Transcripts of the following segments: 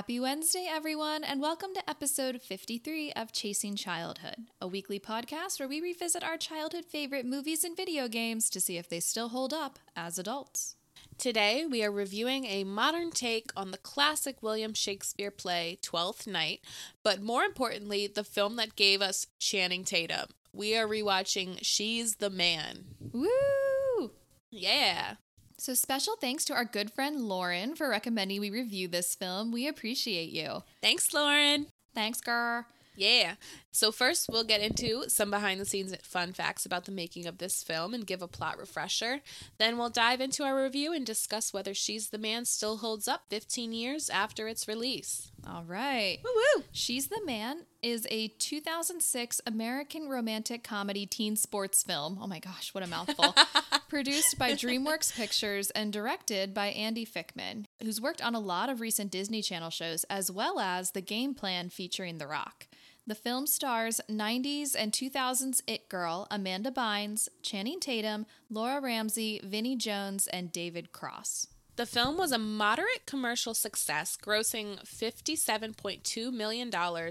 Happy Wednesday, everyone, and welcome to episode 53 of Chasing Childhood, a weekly podcast where we revisit our childhood favorite movies and video games to see if they still hold up as adults. Today, we are reviewing a modern take on the classic William Shakespeare play, Twelfth Night, but more importantly, the film that gave us Channing Tatum. We are rewatching She's the Man. Woo! Yeah. So, special thanks to our good friend Lauren for recommending we review this film. We appreciate you. Thanks, Lauren. Thanks, girl. Yeah. So, first, we'll get into some behind the scenes fun facts about the making of this film and give a plot refresher. Then, we'll dive into our review and discuss whether She's the Man still holds up 15 years after its release. All right. Woo woo! She's the Man is a 2006 American romantic comedy teen sports film. Oh my gosh, what a mouthful. Produced by DreamWorks Pictures and directed by Andy Fickman, who's worked on a lot of recent Disney Channel shows as well as The Game Plan featuring The Rock. The film stars 90s and 2000s it girl Amanda Bynes, Channing Tatum, Laura Ramsey, Vinnie Jones, and David Cross. The film was a moderate commercial success, grossing $57.2 million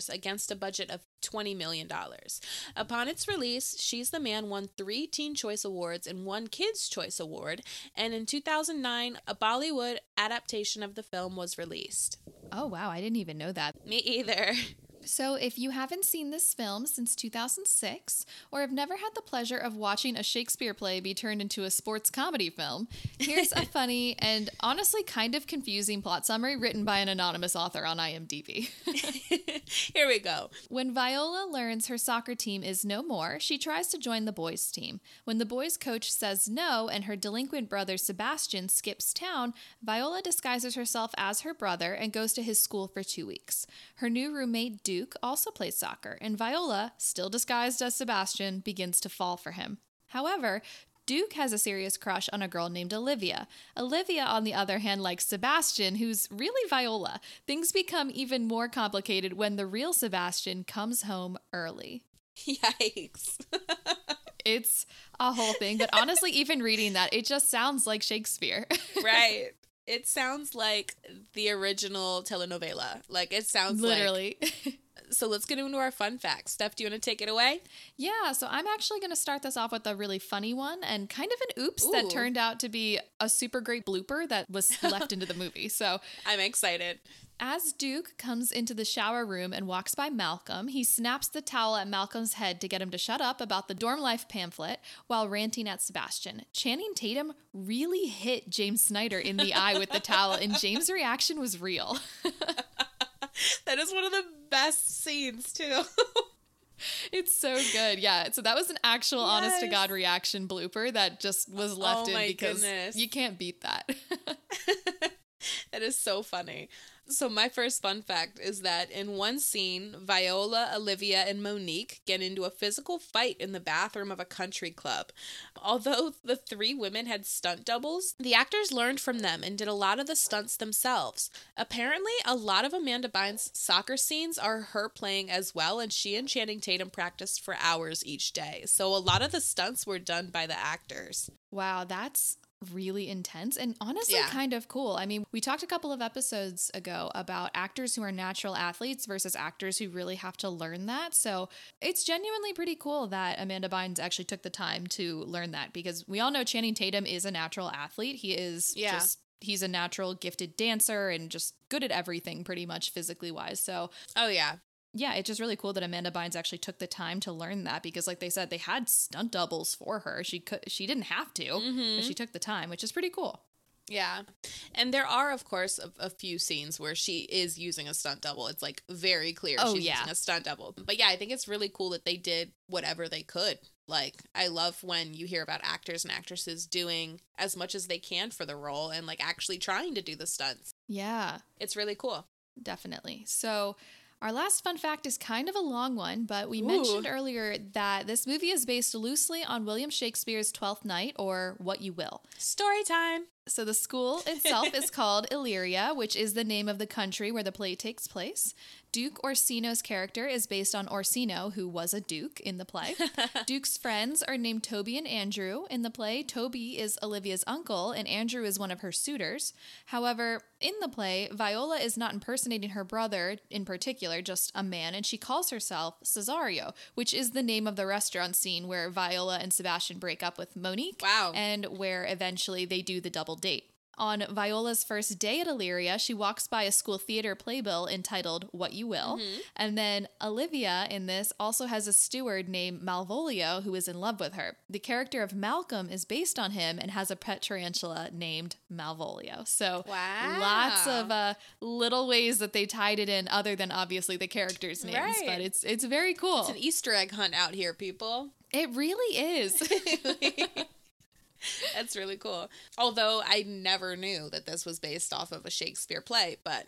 against a budget of $20 million. Upon its release, She's the Man won three Teen Choice Awards and one Kids' Choice Award, and in 2009, a Bollywood adaptation of the film was released. Oh, wow, I didn't even know that. Me either. So, if you haven't seen this film since 2006, or have never had the pleasure of watching a Shakespeare play be turned into a sports comedy film, here's a funny and honestly kind of confusing plot summary written by an anonymous author on IMDb. Here we go. When Viola learns her soccer team is no more, she tries to join the boys' team. When the boys' coach says no and her delinquent brother Sebastian skips town, Viola disguises herself as her brother and goes to his school for two weeks. Her new roommate, Duke, also plays soccer, and Viola, still disguised as Sebastian, begins to fall for him. However, Duke has a serious crush on a girl named Olivia. Olivia, on the other hand, likes Sebastian, who's really Viola. Things become even more complicated when the real Sebastian comes home early. Yikes. It's a whole thing, but honestly, even reading that, it just sounds like Shakespeare. right. It sounds like the original telenovela. Like, it sounds like. So, let's get into our fun facts. Steph, do you want to take it away? Yeah, so I'm actually going to start this off with a really funny one and kind of an oops Ooh. that turned out to be a super great blooper that was left into the movie. So, I'm excited. as Duke comes into the shower room and walks by Malcolm, he snaps the towel at Malcolm's head to get him to shut up about the dorm life pamphlet while ranting at Sebastian. Channing Tatum really hit James Snyder in the eye with the towel, and James' reaction was real. That is one of the best scenes, too. It's so good. Yeah. So that was an actual honest to God reaction blooper that just was left Oh in my because goodness. you can't beat that. that is so funny. So, my first fun fact is that in one scene, Viola, Olivia, and Monique get into a physical fight in the bathroom of a country club. Although the three women had stunt doubles, the actors learned from them and did a lot of the stunts themselves. Apparently, a lot of Amanda Bynes' soccer scenes are her playing as well, and she and Channing Tatum practiced for hours each day. So, a lot of the stunts were done by the actors. wow. That's really intense and honestly Yeah. kind of cool. I mean, we talked a couple of episodes ago about actors who are natural athletes versus actors who really have to learn that. So it's genuinely pretty cool that Amanda Bynes actually took the time to learn that because we all know Channing Tatum is a natural athlete. He is Yeah. just. He's a natural gifted dancer and just good at everything pretty much physically wise. So Oh, yeah. Yeah, it's just really cool that Amanda Bynes actually took the time to learn that because, like they said, they had stunt doubles for her. She could, she didn't have to, Mm-hmm. but she took the time, which is pretty cool. Yeah. And there are, of course, a, a few scenes where she is using a stunt double. It's like very clear Oh, she's yeah. using a stunt double. But yeah, I think it's really cool that they did whatever they could. Like, I love when you hear about actors and actresses doing as much as they can for the role and like actually trying to do the stunts. Yeah, It's really cool. definitely. So, our last fun fact is kind of a long one, but we Ooh. mentioned earlier that this movie is based loosely on William Shakespeare's Twelfth Night, or What You Will. Story time. So the school itself is called Illyria, which is the name of the country where the play takes place. Duke Orsino's character is based on Orsino, who was a duke in the play. Duke's friends are named Toby and Andrew. In the play, Toby is Olivia's uncle, and Andrew is one of her suitors. However, in the play, Viola is not impersonating her brother in particular, just a man, and she calls herself Cesario, which is the name of the restaurant scene where Viola and Sebastian break up with Monique. Wow. And where eventually they do the double date. On Viola's first day at Illyria, she walks by a school theater playbill entitled What You Will. And then Olivia in this also has a steward named Malvolio who is in love with her. The character of Malcolm is based on him and has a pet tarantula named Malvolio. So Wow. lots of uh, little ways that they tied it in other than obviously the characters' names. Right. But it's it's very cool. It's an Easter egg hunt out here, people. it really is. That's really cool. Although I never knew that this was based off of a Shakespeare play, but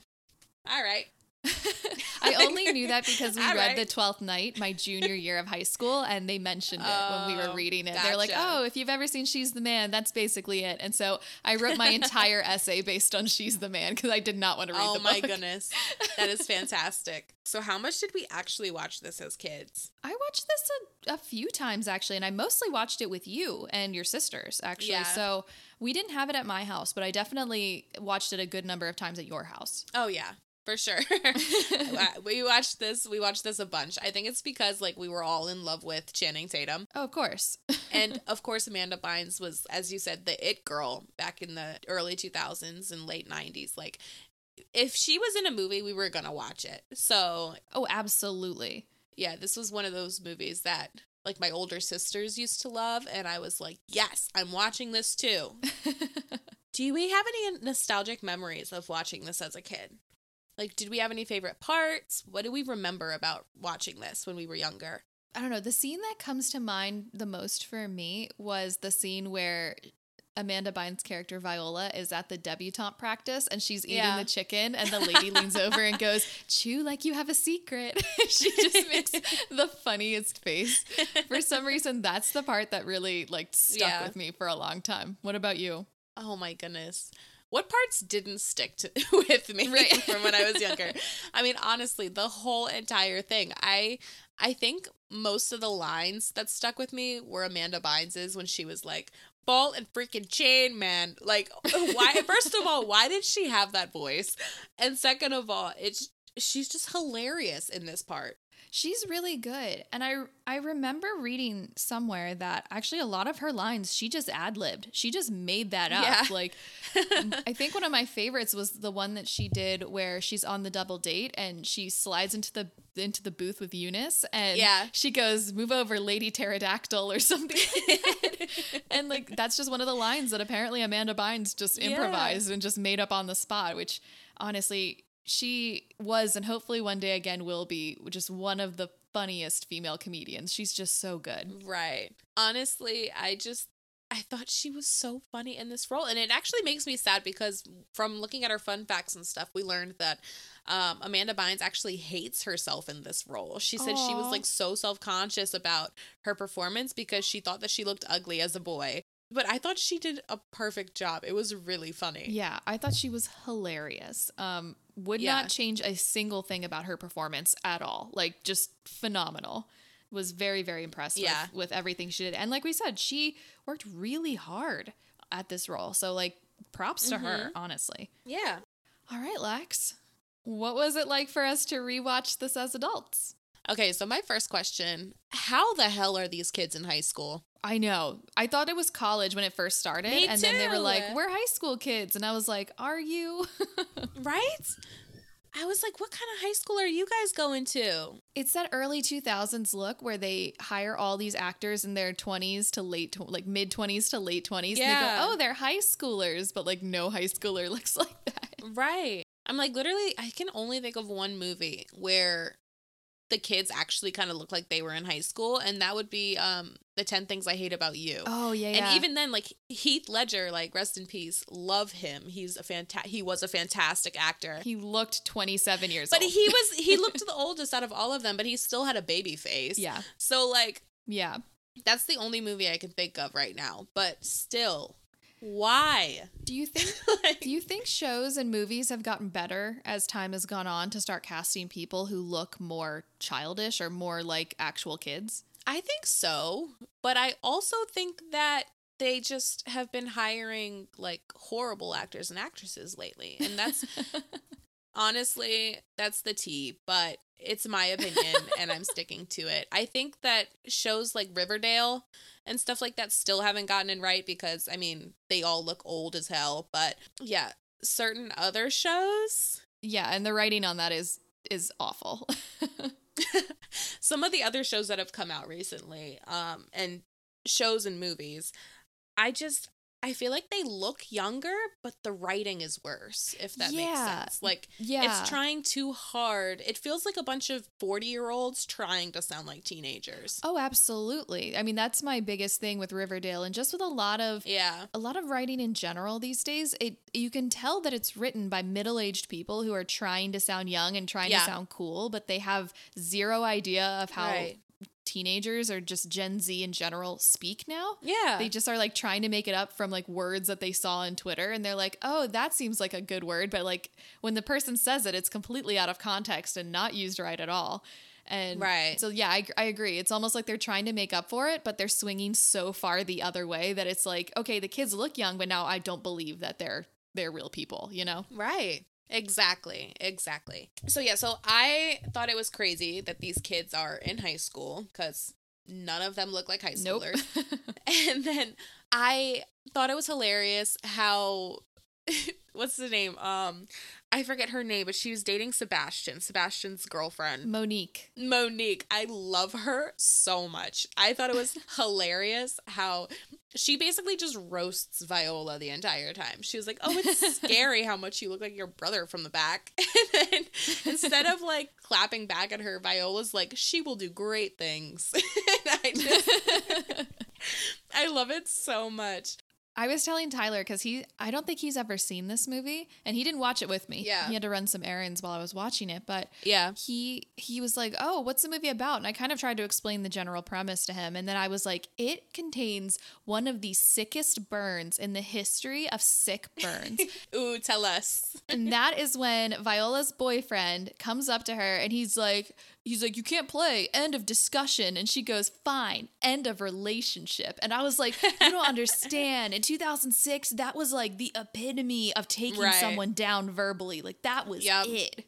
all right. I only knew that because we All read right. The Twelfth Night my junior year of high school, and they mentioned it when we were Oh, reading it. They're like, "Oh, if you've ever seen She's the Man, that's basically it." And so I wrote my entire essay based on She's the Man because I did not want to read Oh my book. goodness. That is fantastic. So how much did we actually watch this as kids? I watched this a, a few times actually, and I mostly watched it with you and your sisters actually. Yeah. So we didn't have it at my house, but I definitely watched it a good number of times at your house. Oh yeah, for sure. we watched this. We watched this a bunch. I think it's because like we were all in love with Channing Tatum, Oh, of course. and of course Amanda Bynes was, as you said, the it girl back in the early two thousands and late nineties. Like, if she was in a movie, we were gonna watch it. So oh, absolutely. yeah, this was one of those movies that like my older sisters used to love, and I was like, yes, I'm watching this too. Do we have any nostalgic memories of watching this as a kid? Like, did we have any favorite parts? What do we remember about watching this when we were younger? I don't know. The scene that comes to mind the most for me was the scene where Amanda Bynes' character Viola is at the debutante practice and she's eating Yeah. the chicken, and the lady leans over and goes, "Chew like you have a secret." she just makes the funniest face. For some reason, that's the part that really like stuck Yeah. with me for a long time. What about you? Oh my goodness. What parts didn't stick to with me Right. from when I was younger? I mean, honestly, the whole entire thing. I I think most of the lines that stuck with me were Amanda Bynes's when she was like, "Ball and freaking chain, man." Like, why? First of all, why did she have that voice? And second of all, it's she's just hilarious in this part. She's really good. And I I remember reading somewhere that actually a lot of her lines she just ad-libbed. She just made that up. Yeah. Like I think one of my favorites was the one that she did where she's on the double date and she slides into the into the booth with Eunice and Yeah. she goes, "Move over, Lady Pterodactyl" or something. and like that's just one of the lines that apparently Amanda Bynes just Yeah. improvised and just made up on the spot, which honestly she was and hopefully one day again will be just one of the funniest female comedians. She's just so good. Right. Honestly, I just I thought she was so funny in this role, and it actually makes me sad because from looking at her fun facts and stuff, we learned that um, Amanda Bynes actually hates herself in this role. She said she was like so self conscious about her performance because she thought that she looked ugly as a boy. But I thought she did a perfect job. It was really funny. Yeah, I thought she was hilarious. Um would Yeah. not change a single thing about her performance at all. Like just phenomenal. Was very very impressed Yeah. with, with everything she did. And like we said, she worked really hard at this role. So like props to her, Mm-hmm. honestly. Yeah. All right, Lex. What was it like for us to rewatch this as adults? Okay, so my first question How the hell are these kids in high school? I know. I thought it was college when it first started. Me and then they were like, we're high school kids. And I was like, are you? Right? I was like, what kind of high school are you guys going to? it's that early 2000s look where they hire all these actors in their 20s to late, tw- like mid 20s to late 20s. And they Yeah. go, oh, they're high schoolers. But like no high schooler looks like that. Right. I'm like, literally, I can only think of one movie where the kids actually kind of look like they were in high school, and that would be um the 10 Things I Hate About You. Oh, yeah. And even then, like Heath Ledger, like rest in peace, love him. He's a fanta- he was a fantastic actor. he looked 27 years old but he was he looked the oldest out of all of them, but he still had a baby face. yeah. So like Yeah. that's the only movie I can think of right now. But still, Why? Do you think Like- do you think shows and movies have gotten better as time has gone on to start casting people who look more childish or more like actual kids? I think so, but I also think that they just have been hiring like horrible actors and actresses lately. And that's honestly, that's the tea, but it's my opinion and I'm sticking to it. I think that shows like Riverdale and stuff like that still haven't gotten it right because I mean, they all look old as hell, but yeah, certain other shows yeah, and the writing on that is is awful. some of the other shows that have come out recently um and shows and movies i just i feel like they look younger but the writing is worse if that makes sense like yeah. it's trying too hard it feels like a bunch of 40 year olds trying to sound like teenagers Oh, absolutely. I mean, that's my biggest thing with Riverdale and just with a lot of yeah a lot of writing in general these days, it you can tell that it's written by middle-aged people who are trying to sound young and trying Yeah. to sound cool, but they have zero idea of how Right. Teenagers or just Gen Z in general speak now. yeah They just are like trying to make it up from like words that they saw on Twitter and they're like, "Oh, that seems like a good word," but like when the person says it, it's completely out of context and not used right at all. And Right. so yeah, I, I agree. It's almost like they're trying to make up for it, but they're swinging so far the other way that it's like, okay, the kids look young, but now I don't believe that they're they're real people, you know? Right. Exactly. Exactly. So yeah, so I thought it was crazy that these kids are in high school cuz none of them look like high schoolers. Nope. schoolers. and then I thought it was hilarious how what's the name? Um I forget her name, but she was dating Sebastian, Sebastian's girlfriend. Monique. Monique, I love her so much. I thought it was hilarious how she basically just roasts Viola the entire time. She was like, "Oh, it's scary how much you look like your brother from the back." And then instead of like clapping back at her, Viola's like, "She will do great things." and I just I love it so much. I was telling Tyler because he, I don't think he's ever seen this movie, and he didn't watch it with me. Yeah. he had to run some errands while I was watching it, but Yeah. he he was like, "Oh, what's the movie about?" And I kind of tried to explain the general premise to him, and then I was like, "It contains one of the sickest burns in the history of sick burns." Ooh, tell us. and that is when Viola's boyfriend comes up to her and he's like he's like you can't play. End of discussion. And she goes fine. End of relationship. And I was like you don't understand. In 2006 that was like the epitome of taking Right. someone down verbally. Like that was Yep. it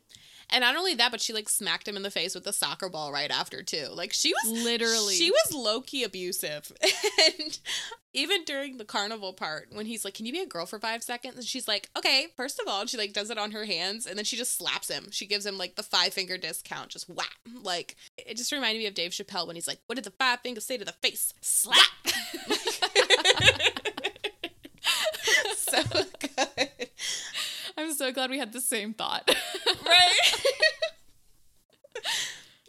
And not only that, but she like smacked him in the face with the soccer ball right after too. Like she was Literally. she was low key abusive. and even during the carnival part, when he's like, "Can you be a girl for five seconds?" and she's like, "Okay." First of all, and she like does it on her hands, and then she just slaps him. She gives him like the five finger discount, just whap. Like it just reminded me of Dave Chappelle when he's like, "What did the five fingers say to the face?" Slap. so good. I'm so glad we had the same thought right?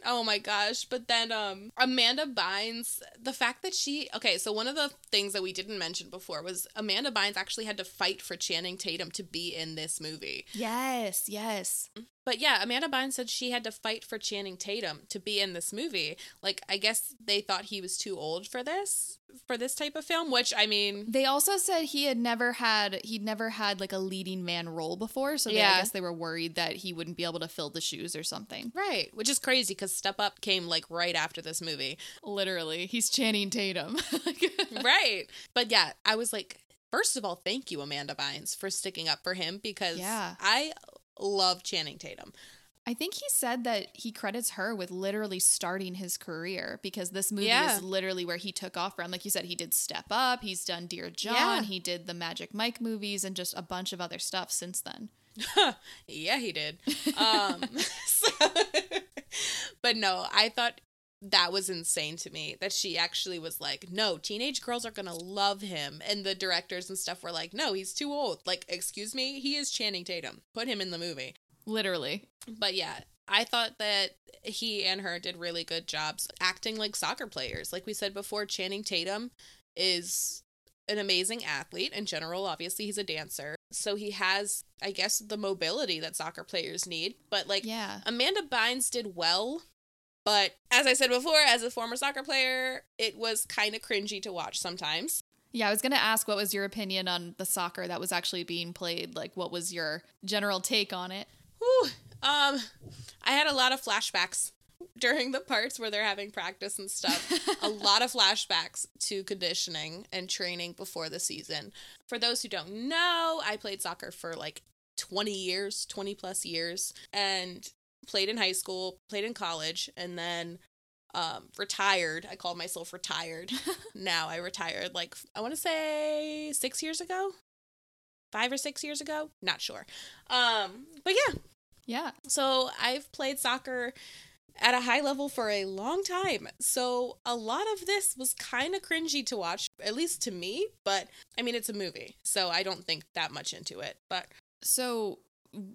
Oh my gosh. But then um amanda bynes the fact that she okay so one of the things that we didn't mention before was amanda bynes actually had to fight for channing tatum to be in this movie. Yes yes but yeah amanda bynes said she had to fight for channing tatum to be in this movie like i guess they thought he was too old for this for this type of film which i mean They also said he had never had he'd never had like a leading man role before, so they, I guess they were worried that he wouldn't be able to fill the shoes or something. right which is crazy because step up came like right after this movie Literally, he's Channing Tatum. right. But yeah, I was like, first of all, thank you, Amanda Bynes, for sticking up for him because Yeah. I love Channing Tatum. I think he said that he credits her with literally starting his career because this movie Yeah. is literally where he took off from. Like you said, he did Step Up, he's done Dear John, Yeah. he did the Magic Mike movies, and just a bunch of other stuff since then. yeah, he did. Um, so- but no, I thought that was insane to me that she actually was like, no, teenage girls are going to love him. And the directors and stuff were like, no, he's too old. Like, excuse me, he is Channing Tatum. Put him in the movie. Literally. But yeah, I thought that he and her did really good jobs acting like soccer players. Like we said before, Channing Tatum is an amazing athlete in general. Obviously, he's a dancer. So he has, I guess, the mobility that soccer players need. But like Yeah. Amanda Bynes did well. But as I said before, as a former soccer player, it was kind of cringy to watch sometimes. Yeah, I was going to ask what was your opinion on the soccer that was actually being played? Like, what was your general take on it? Whew. Um, I had a lot of flashbacks during the parts where they're having practice and stuff. a lot of flashbacks to conditioning and training before the season. For those who don't know, I played soccer for like 20 years, 20 plus years, and played in high school, played in college, and then um, retired. I called myself retired. now I retired like I want to say six years ago, five or six years ago. Not sure. Um, but yeah. Yeah. So I've played soccer at a high level for a long time. So a lot of this was kind of cringy to watch, at least to me. But I mean, it's a movie, so I don't think that much into it. But so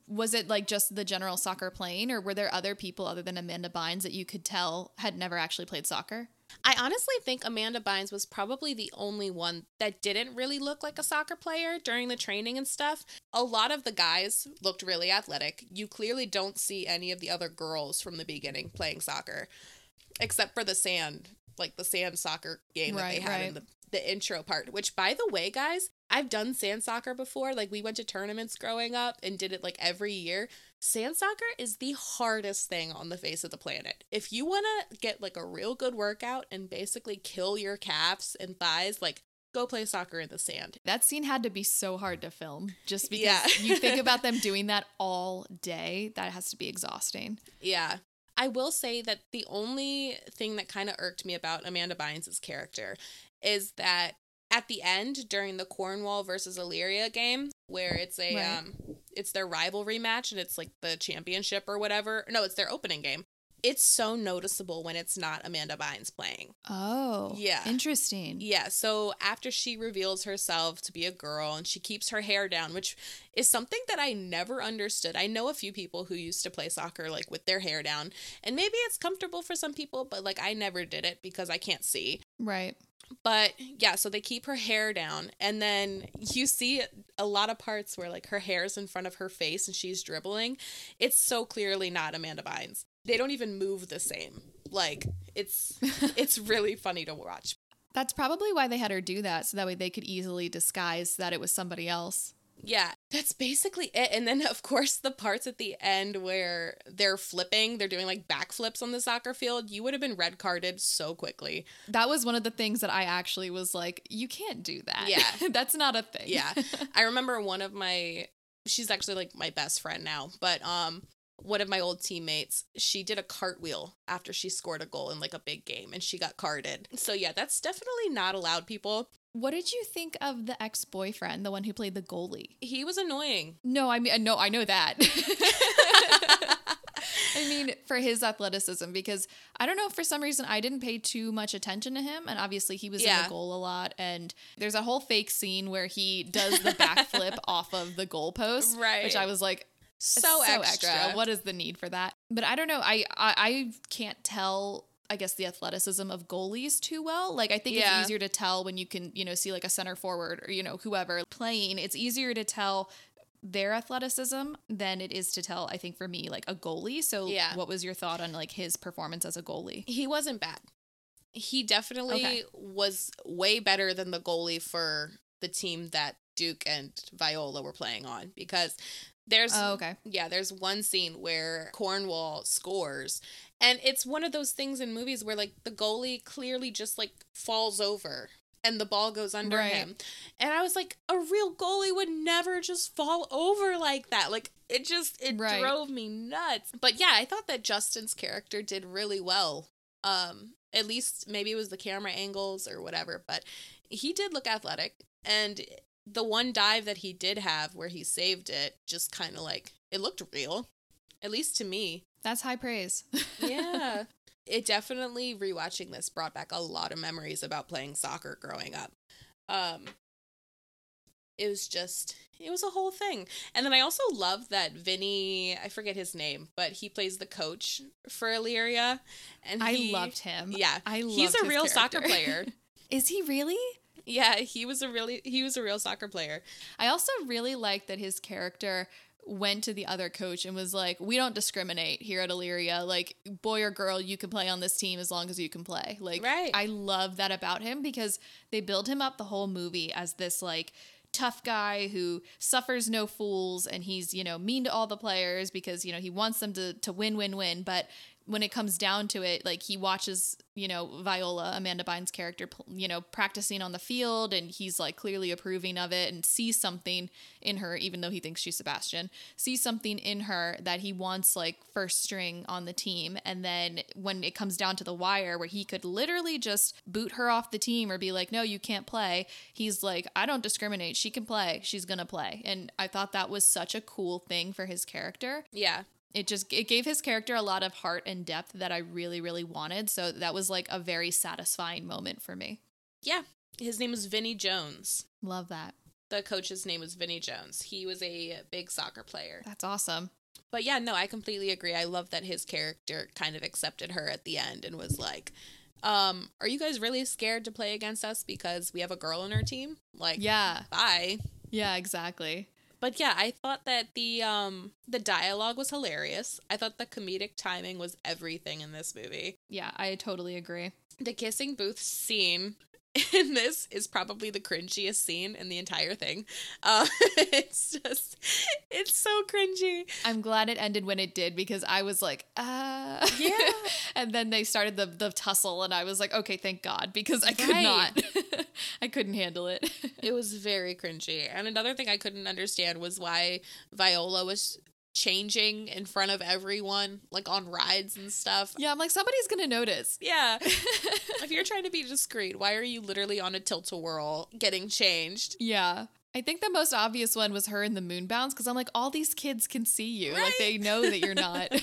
was it like just the general soccer playing, or were there other people other than Amanda Bynes that you could tell had never actually played soccer? I honestly think Amanda Bynes was probably the only one that didn't really look like a soccer player during the training and stuff. A lot of the guys looked really athletic. You clearly don't see any of the other girls from the beginning playing soccer, except for the sand, like the sand soccer game that they Right, had in the, the intro part. Which, by the way, guys, I've done sand soccer before. Like, we went to tournaments growing up and did it like every year. Sand soccer is the hardest thing on the face of the planet. If you want to get like a real good workout and basically kill your calves and thighs, like go play soccer in the sand. That scene had to be so hard to film just because Yeah. you think about them doing that all day. That has to be exhausting. Yeah. I will say that the only thing that kind of irked me about Amanda Bynes' character is that at the end during the Cornwall versus Illyria game, where it's a Right. um it's their rivalry match and it's like the championship or whatever. No, it's their opening game. It's so noticeable when it's not Amanda Bynes playing. Oh, Yeah. Interesting. Yeah, so after she reveals herself to be a girl and she keeps her hair down, which is something that I never understood. I know a few people who used to play soccer like with their hair down, and maybe it's comfortable for some people, but like I never did it because I can't see. Right. But yeah, so they keep her hair down, and then you see a lot of parts where like her hair's in front of her face and she's dribbling. It's so clearly not Amanda Bynes. They don't even move the same. Like it's it's really funny to watch. That's probably why they had her do that, so that way they could easily disguise that it was somebody else. Yeah, that's basically it. And then, of course, the parts at the end where they're flipping, they're doing like backflips on the soccer field. You would have been red carded so quickly. That was one of the things that I actually was like, you can't do that. Yeah. That's not a thing. Yeah. I remember one of my, she's actually like my best friend now, but um, one of my old teammates, she did a cartwheel after she scored a goal in like a big game and she got carded. So, yeah, that's definitely not allowed, people. What did you think of the ex boyfriend, the one who played the goalie? He was annoying. No, I mean, no, I know that. I mean, for his athleticism, because I don't know, for some reason, I didn't pay too much attention to him. And obviously, he was in the goal a lot. And there's a whole fake scene where he does the backflip off of the goalpost, Right. Which I was like, So, extra. What is the need for that? But I don't know. I I, I can't tell. I guess the athleticism of goalies too well. Like I think Yeah. it's easier to tell when you can, you know, see like a center forward or you know whoever playing. It's easier to tell their athleticism than it is to tell. I think for me like a goalie. So Yeah. what was your thought on like his performance as a goalie? He wasn't bad. He definitely Okay. was way better than the goalie for the team that Duke and Viola were playing on because there's Oh, okay. yeah, there's one scene where Cornwall scores and it's one of those things in movies where like the goalie clearly just like falls over and the ball goes under Right. him. And I was like a real goalie would never just fall over like that. Like it just it Right. drove me nuts. But yeah, I thought that Justin's character did really well. Um at least maybe it was the camera angles or whatever, but he did look athletic and the one dive that he did have where he saved it just kind of like it looked real at least to me That's high praise. yeah it definitely rewatching this brought back a lot of memories about playing soccer growing up um it was just it was a whole thing and then i also love that vinnie i forget his name but he plays the coach for illyria and I loved him. yeah I loved him. he's a real soccer player Is he really? Yeah, he was a really he was a real soccer player. I also really liked that his character went to the other coach and was like, "We don't discriminate here at Illyria. Like, boy or girl, you can play on this team as long as you can play." Like, Right. I love that about him because they build him up the whole movie as this like tough guy who suffers no fools and he's you know mean to all the players because you know he wants them to to win win win but when it comes down to it like he watches you know viola amanda bynes character you know practicing on the field and he's like clearly approving of it and sees something in her even though he thinks she's sebastian sees something in her that he wants like first string on the team. And then when it comes down to the wire where he could literally just boot her off the team or be like no you can't play he's like i don't discriminate. She can play. She's gonna play. And i thought that was such a cool thing for his character. Yeah. It just it gave his character a lot of heart and depth that I really really wanted. So that was like a very satisfying moment for me. Yeah. His name was Vinnie Jones. Love that. The coach's name was Vinnie Jones. He was a big soccer player. That's awesome. But yeah, no, I completely agree. I love that his character kind of accepted her at the end and was like, um, are you guys really scared to play against us because we have a girl on our team? Like, Yeah. bye. Yeah, exactly. But yeah, I thought that the um the dialogue was hilarious. I thought the comedic timing was everything in this movie. Yeah, I totally agree. The kissing booth scene in this is probably the cringiest scene in the entire thing. Uh, it's just it's so cringy. I'm glad it ended when it did because I was like, uh Yeah. and then they started the the tussle and I was like, okay, thank God because I could Right. not. I couldn't handle it. It was very cringy. And another thing I couldn't understand was why Viola was changing in front of everyone, like on rides and stuff. yeah, I'm like somebody's to notice. Yeah. if you're trying to be discreet, why are you literally on a tilt a whirl getting changed? Yeah. I think the most obvious one was her in the moon bounce because I'm like, all these kids can see you. Like, they know that you're not.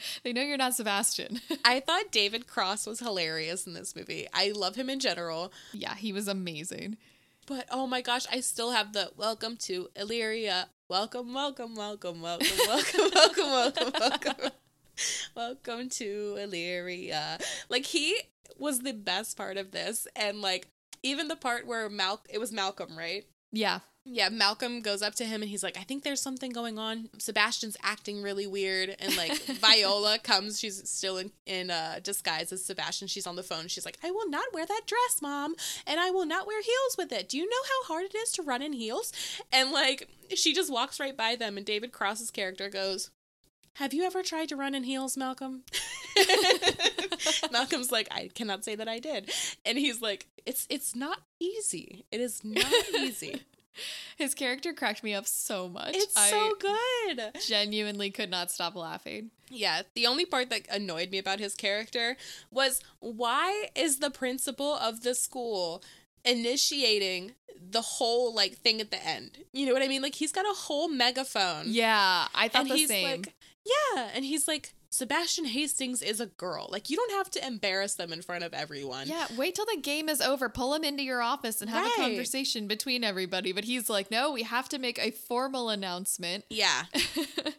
they know you're not Sebastian. I thought David Cross was hilarious in this movie. I love him in general. yeah, he was amazing. But oh my gosh, I still have the welcome to Illyria. Welcome, welcome, welcome, welcome, welcome, welcome, welcome, welcome. Welcome to Illyria. Like he was the best part of this and like even the part where Mal it was Malcolm, right? Yeah. Yeah, Malcolm goes up to him and he's like, I think there's something going on. Sebastian's acting really weird. And like Viola comes, she's still in, in uh, disguise as Sebastian. She's on the phone. She's like, I will not wear that dress, mom. And I will not wear heels with it. Do you know how hard it is to run in heels? And like, she just walks right by them. And David Cross's character goes, Have you ever tried to run in heels, Malcolm? Malcolm's like, I cannot say that I did. And he's like, It's it's not easy. It is not easy. His character cracked me up so much. It's I so good. genuinely could not stop laughing. Yeah, the only part that annoyed me about his character was why is the principal of the school initiating the whole like thing at the end? You know what I mean? Like he's got a whole megaphone. Yeah, I thought and the he's same. like, yeah, and he's like, Sebastian Hastings is a girl. Like you don't have to embarrass them in front of everyone. yeah, wait till the game is over. Pull him into your office and have Right. a conversation between everybody. But he's like, no, we have to make a formal announcement. Yeah, Like,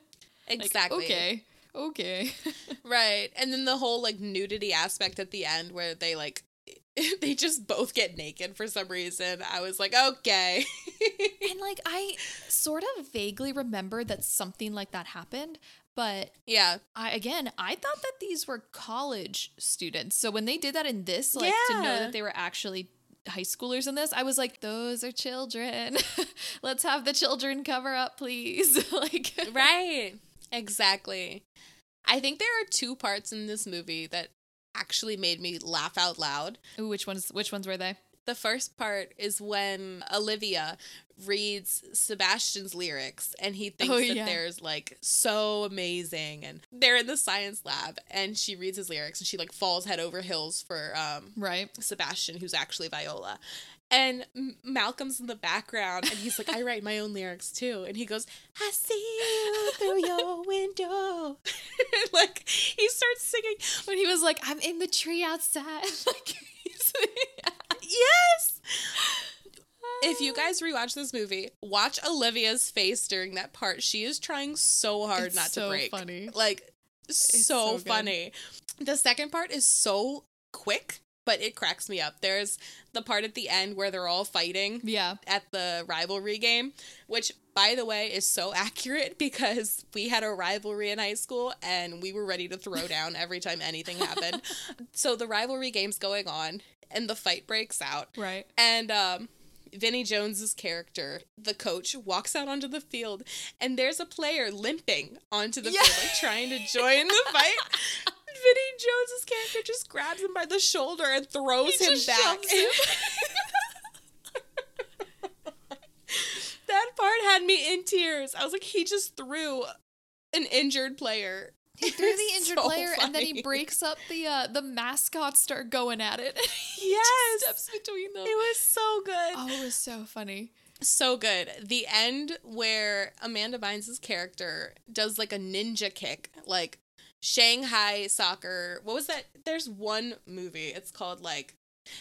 exactly. okay. Okay. Right. And then the whole like nudity aspect at the end where they like they just both get naked for some reason. I was like, okay. and like I sort of vaguely remember that something like that happened, but yeah. I again, I thought that these were college students. So when they did that in this, like to know that they were actually high schoolers in this, I was like, those are children. Let's have the children cover up, please. like Right. Exactly. I think there are two parts in this movie that actually made me laugh out loud. Ooh, which ones which ones were they? The first part is when Olivia reads Sebastian's lyrics and he thinks Oh, that yeah. there's like so amazing and they're in the science lab and she reads his lyrics and she like falls head over heels for um Right. Sebastian, who's actually Viola. And Malcolm's in the background, and he's like, I write my own lyrics too. And he goes, I see you through your window. like, he starts singing, When he was like, I'm in the tree outside. like he's- Yes! If you guys rewatch this movie, watch Olivia's face during that part. She is trying so hard It's not so to break. funny. Like, so, so funny. The second part is so quick but it cracks me up. There's the part at the end where they're all fighting Yeah. at the rivalry game, which by the way is so accurate because we had a rivalry in high school and we were ready to throw down every time anything happened. so the rivalry game's going on and the fight breaks out. Right. And um Vinny Jones's character, the coach, walks out onto the field and there's a player limping onto the Yeah. field, like trying to join the fight. Vinny Jones's character just grabs him by the shoulder and throws He him back. him. that part had me in tears. I was like, he just threw an injured player. He threw the injured so player and then he breaks up the uh the mascots start going at it. Yes. steps between them. It was so good. Oh, it was so funny. So good. The end where Amanda Bynes' character does like a ninja kick, like Shanghai soccer. What was that? There's one movie. It's called like,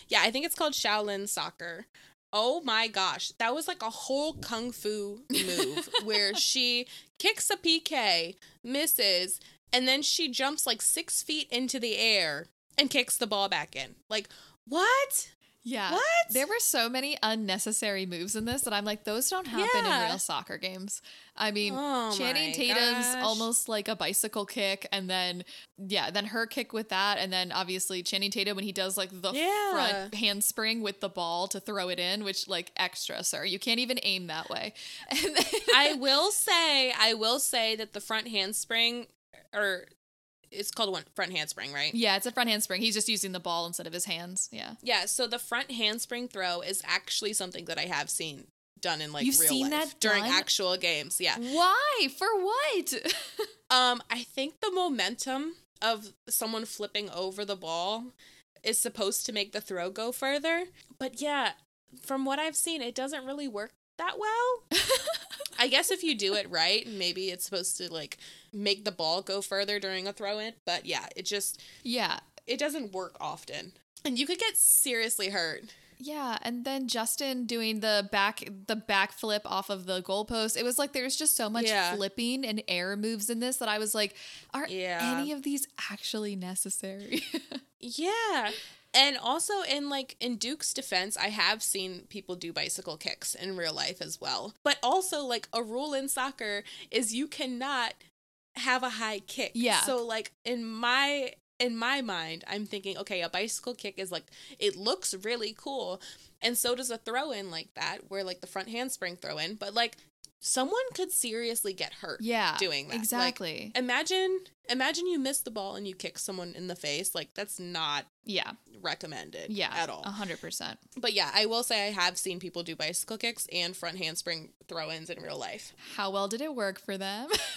yeah, I think it's called Shaolin Soccer. Oh my gosh. That was like a whole kung fu move where she kicks a PK, misses, and then she jumps like six feet into the air and kicks the ball back in. Like, what? Yeah. What? There were so many unnecessary moves in this that I'm like, those don't happen Yeah. in real soccer games. I mean, Oh Channing Tatum's gosh. almost like a bicycle kick, and then yeah, then her kick with that, and then obviously Channing Tatum when he does like the Yeah. front handspring with the ball to throw it in, which like extra, sir. You can't even aim that way. And then, I will say, I will say that the front handspring, or it's called one front handspring, right? yeah, it's a front handspring. He's just using the ball instead of his hands. Yeah. Yeah. So the front handspring throw is actually something that I have seen done in like You've real seen life that during done? actual games. Yeah. Why? For what? Um, I think the momentum of someone flipping over the ball is supposed to make the throw go further. But yeah, from what I've seen, it doesn't really work that well. I guess if you do it right, maybe it's supposed to like make the ball go further during a throw in. But yeah, it just yeah. it doesn't work often. And you could get seriously hurt. Yeah, and then Justin doing the back the backflip off of the goalpost. It was like there was just so much Yeah. flipping and air moves in this that I was like, are Yeah. any of these actually necessary? Yeah. And also in like in Duke's defense, I have seen people do bicycle kicks in real life as well. But also like a rule in soccer is you cannot have a high kick. Yeah. So like in my in my mind, I'm thinking, okay, a bicycle kick is like it looks really cool. And so does a throw in like that, where like the front handspring throw in, but like someone could seriously get hurt yeah, doing that. Like, exactly. imagine imagine you miss the ball and you kick someone in the face. Like that's not yeah, recommended yeah, at all. a hundred percent. But yeah, I will say I have seen people do bicycle kicks and front handspring throw-ins in real life. How well did it work for them?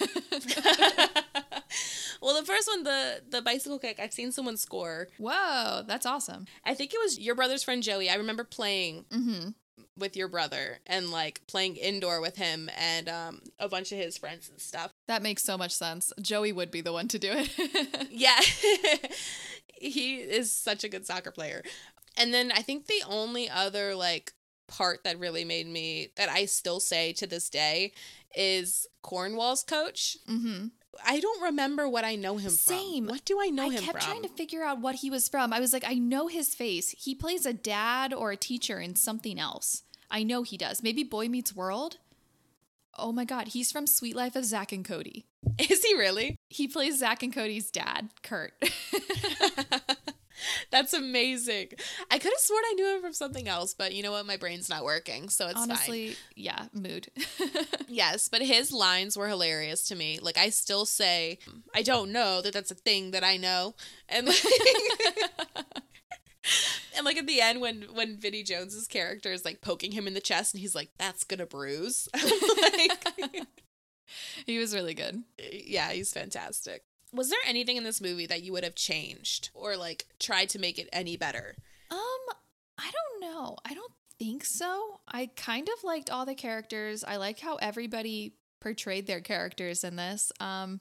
well, the first one, the the bicycle kick, I've seen someone score. Whoa, that's awesome. I think it was your brother's friend Joey. I remember playing Mm-hmm. With your brother and like playing indoor with him and um a bunch of his friends and stuff. That makes so much sense. Joey would be the one to do it. Yeah. he is such a good soccer player. And then I think the only other like part that really made me that I still say to this day is Cornwall's coach. mm-hmm. I don't remember what I know him Same. from. What do I know I him kept from? trying to figure out what he was from. I was like, I know his face. He plays a dad or a teacher in something else. I know he does. Maybe Boy Meets World. Oh my God, he's from Suite Life of Zack and Cody. Is he really? He plays Zach and Cody's dad, Kurt. That's amazing. I could have sworn I knew him from something else, but you know what? My brain's not working, so it's fine. Honestly, yeah, mood. Yes, but his lines were hilarious to me. Like I still say, I don't know that that's a thing that I know, and like, and like at the end when when Vinnie Jones's character is like poking him in the chest, and he's like, "That's gonna bruise." like, he was really good. yeah, he's fantastic. Was there anything in this movie that you would have changed or like tried to make it any better? Um, I don't know. I don't think so. I kind of liked all the characters. I like how everybody portrayed their characters in this. Um,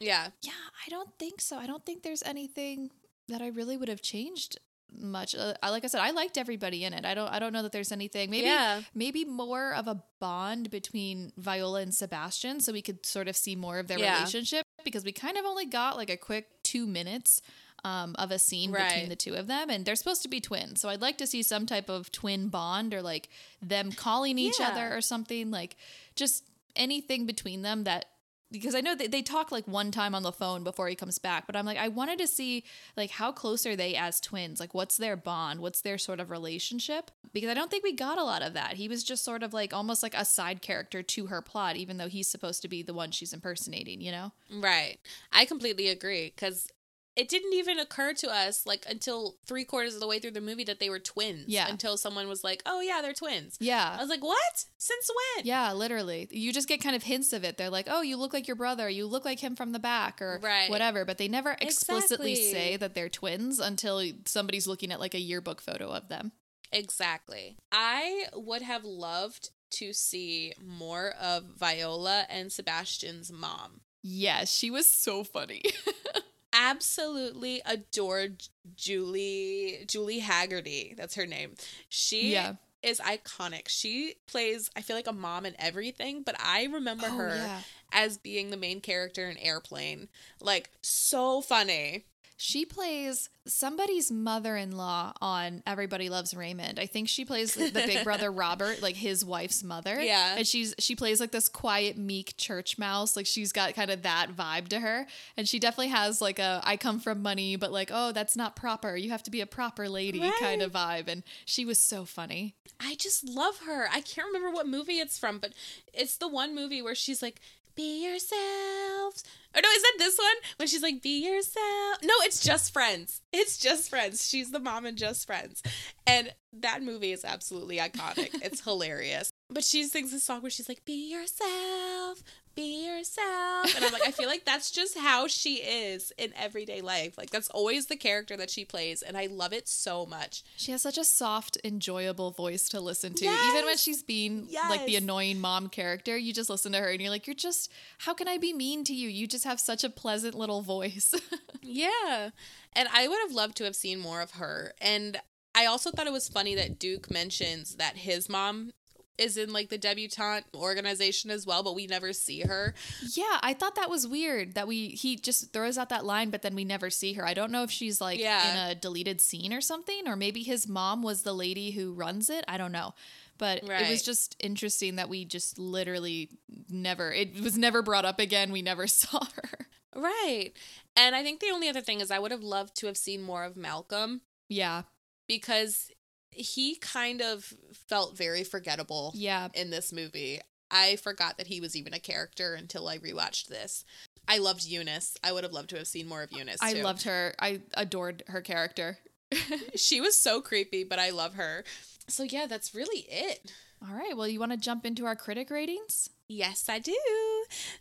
Yeah, yeah, I don't think so. I don't think there's anything that I really would have changed much. Uh, I like I said, I liked everybody in it. I don't. I don't know that there's anything. Maybe. yeah, Maybe more of a bond between Viola and Sebastian, so we could sort of see more of their Yeah. relationship because we kind of only got like a quick two minutes um, of a scene Right. between the two of them, and they're supposed to be twins. So I'd like to see some type of twin bond or like them calling each Yeah. other or something like just anything between them that because I know they, they talk like one time on the phone before he comes back, but I'm like, I wanted to see like how close are they as twins? Like, what's their bond? What's their sort of relationship? Because I don't think we got a lot of that. He was just sort of like almost like a side character to her plot, even though he's supposed to be the one she's impersonating, you know? Right. I completely agree because it didn't even occur to us like until three quarters of the way through the movie that they were twins. Yeah. Until someone was like, "Oh yeah, they're twins." Yeah. I was like, "What? Since when?" Yeah, literally. You just get kind of hints of it. They're like, "Oh, you look like your brother. You look like him from the back," or Right. whatever. But they never explicitly Exactly. say that they're twins until somebody's looking at like a yearbook photo of them. Exactly. I would have loved to see more of Viola and Sebastian's mom. Yes, she was so funny. Absolutely adored Julie Julie Hagerty. That's her name. She Yeah. is iconic. She plays I feel like a mom in everything, but I remember Oh, her yeah. as being the main character in Airplane. Like so funny. She plays somebody's mother-in-law on Everybody Loves Raymond. I think she plays the big brother Robert, like his wife's mother. Yeah. And she's she plays like this quiet, meek church mouse. Like she's got kind of that vibe to her. And she definitely has like a I come from money, but like, oh, that's not proper. You have to be a proper lady kind of vibe. And she was so funny. I just love her. I can't remember what movie it's from, but it's the one movie where she's like, "Be yourselves." Or no, is that this one when she's like, "Be yourself"? No, it's Just Friends. It's Just Friends. She's the mom in Just Friends, and that movie is absolutely iconic. it's hilarious. But she sings this song where she's like, "Be yourself." Be yourself. And I'm like, I feel like that's just how she is in everyday life. Like, that's always the character that she plays. And I love it so much. She has such a soft, enjoyable voice to listen to. Even when she's being like the annoying mom character, you just listen to her and you're like, you're just, how can I be mean to you? You just have such a pleasant little voice. Yeah. And I would have loved to have seen more of her. And I also thought it was funny that Duke mentions that his mom is in like the debutante organization as well, but we never see her. yeah, I thought that was weird that we, he just throws out that line, but then we never see her. I don't know if she's like Yeah. in a deleted scene or something, or maybe his mom was the lady who runs it. I don't know. But it was just interesting that we just literally never, it was never brought up again. We never saw her. Right. And I think the only other thing is I would have loved to have seen more of Malcolm Yeah. because he kind of felt very forgettable Yeah. in this movie. I forgot that he was even a character until I rewatched this. I loved Eunice. I would have loved to have seen more of Eunice. I too. loved her. I adored her character. she was so creepy, but I love her. So yeah, that's really it. All right. Well, you want to jump into our critic ratings? Yes, I do.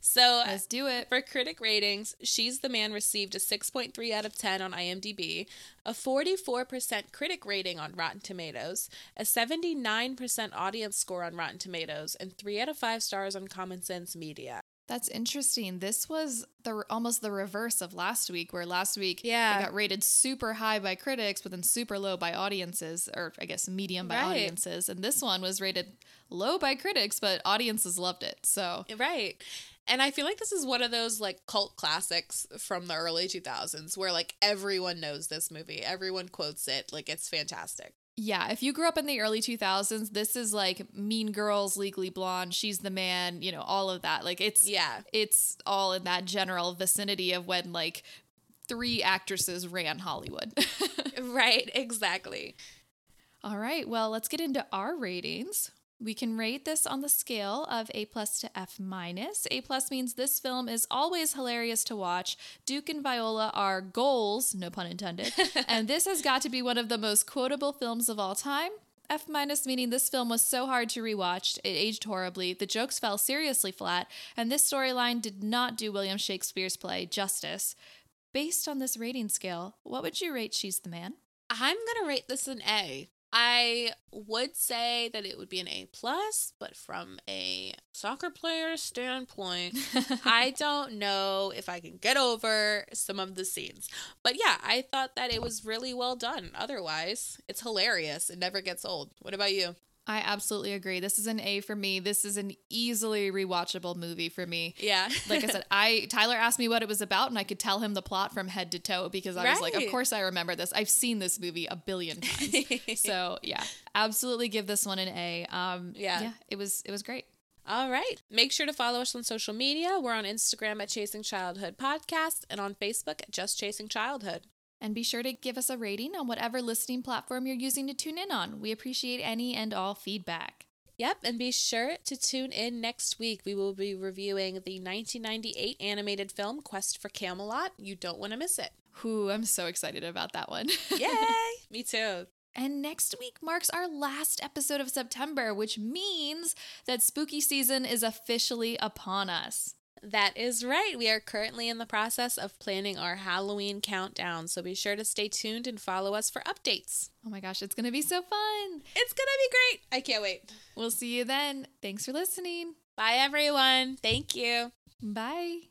So Let's do it. for critic ratings, She's the Man received a 6.3 out of 10 on IMDb, a 44% critic rating on Rotten Tomatoes, a 79% audience score on Rotten Tomatoes, and 3 out of 5 stars on Common Sense Media. That's interesting. This was the almost the reverse of last week, where last week Yeah. it got rated super high by critics, but then super low by audiences, or I guess medium by Right. audiences. And this one was rated low by critics, but audiences loved it. So Right. And I feel like this is one of those like cult classics from the early 2000s where like everyone knows this movie. Everyone quotes it. Like it's fantastic. Yeah, if you grew up in the early 2000s, this is like Mean Girls, Legally Blonde, She's the Man, you know, all of that. Like it's Yeah. it's all in that general vicinity of when like three actresses ran Hollywood. Right, exactly. all right, well, let's get into our ratings. We can rate this on the scale of A plus to F minus. A plus means this film is always hilarious to watch. Duke and Viola are goals, no pun intended, and this has got to be one of the most quotable films of all time. F minus meaning this film was so hard to rewatch, it aged horribly, the jokes fell seriously flat, and this storyline did not do William Shakespeare's play justice. Based on this rating scale, what would you rate She's the Man? I'm going to rate this an A. I would say that it would be an A plus, but from a soccer player standpoint, I don't know if I can get over some of the scenes. But yeah, I thought that it was really well done. Otherwise, it's hilarious. It never gets old. What about you? I absolutely agree. This is an A for me. This is an easily rewatchable movie for me. Yeah. Like I said, I Tyler asked me what it was about and I could tell him the plot from head to toe because I was like, of course I remember this. I've seen this movie a billion times. so, yeah, absolutely give this one an A. Um Yeah. yeah, it was it was great. All right. Make sure to follow us on social media. We're on Instagram at Chasing Childhood Podcast and on Facebook at Just Chasing Childhood. And be sure to give us a rating on whatever listening platform you're using to tune in on. We appreciate any and all feedback. Yep, and be sure to tune in next week. We will be reviewing the 1998 animated film Quest for Camelot. You don't want to miss it. Whew, I'm so excited about that one. Yay! Me too. And next week marks our last episode of September, which means that spooky season is officially upon us. That is right. We are currently in the process of planning our Halloween countdown, so be sure to stay tuned and follow us for updates. Oh my gosh, it's going to be so fun. It's gonna be great. I can't wait. We'll see you then. Thanks for listening. Bye, everyone. Thank you. Bye.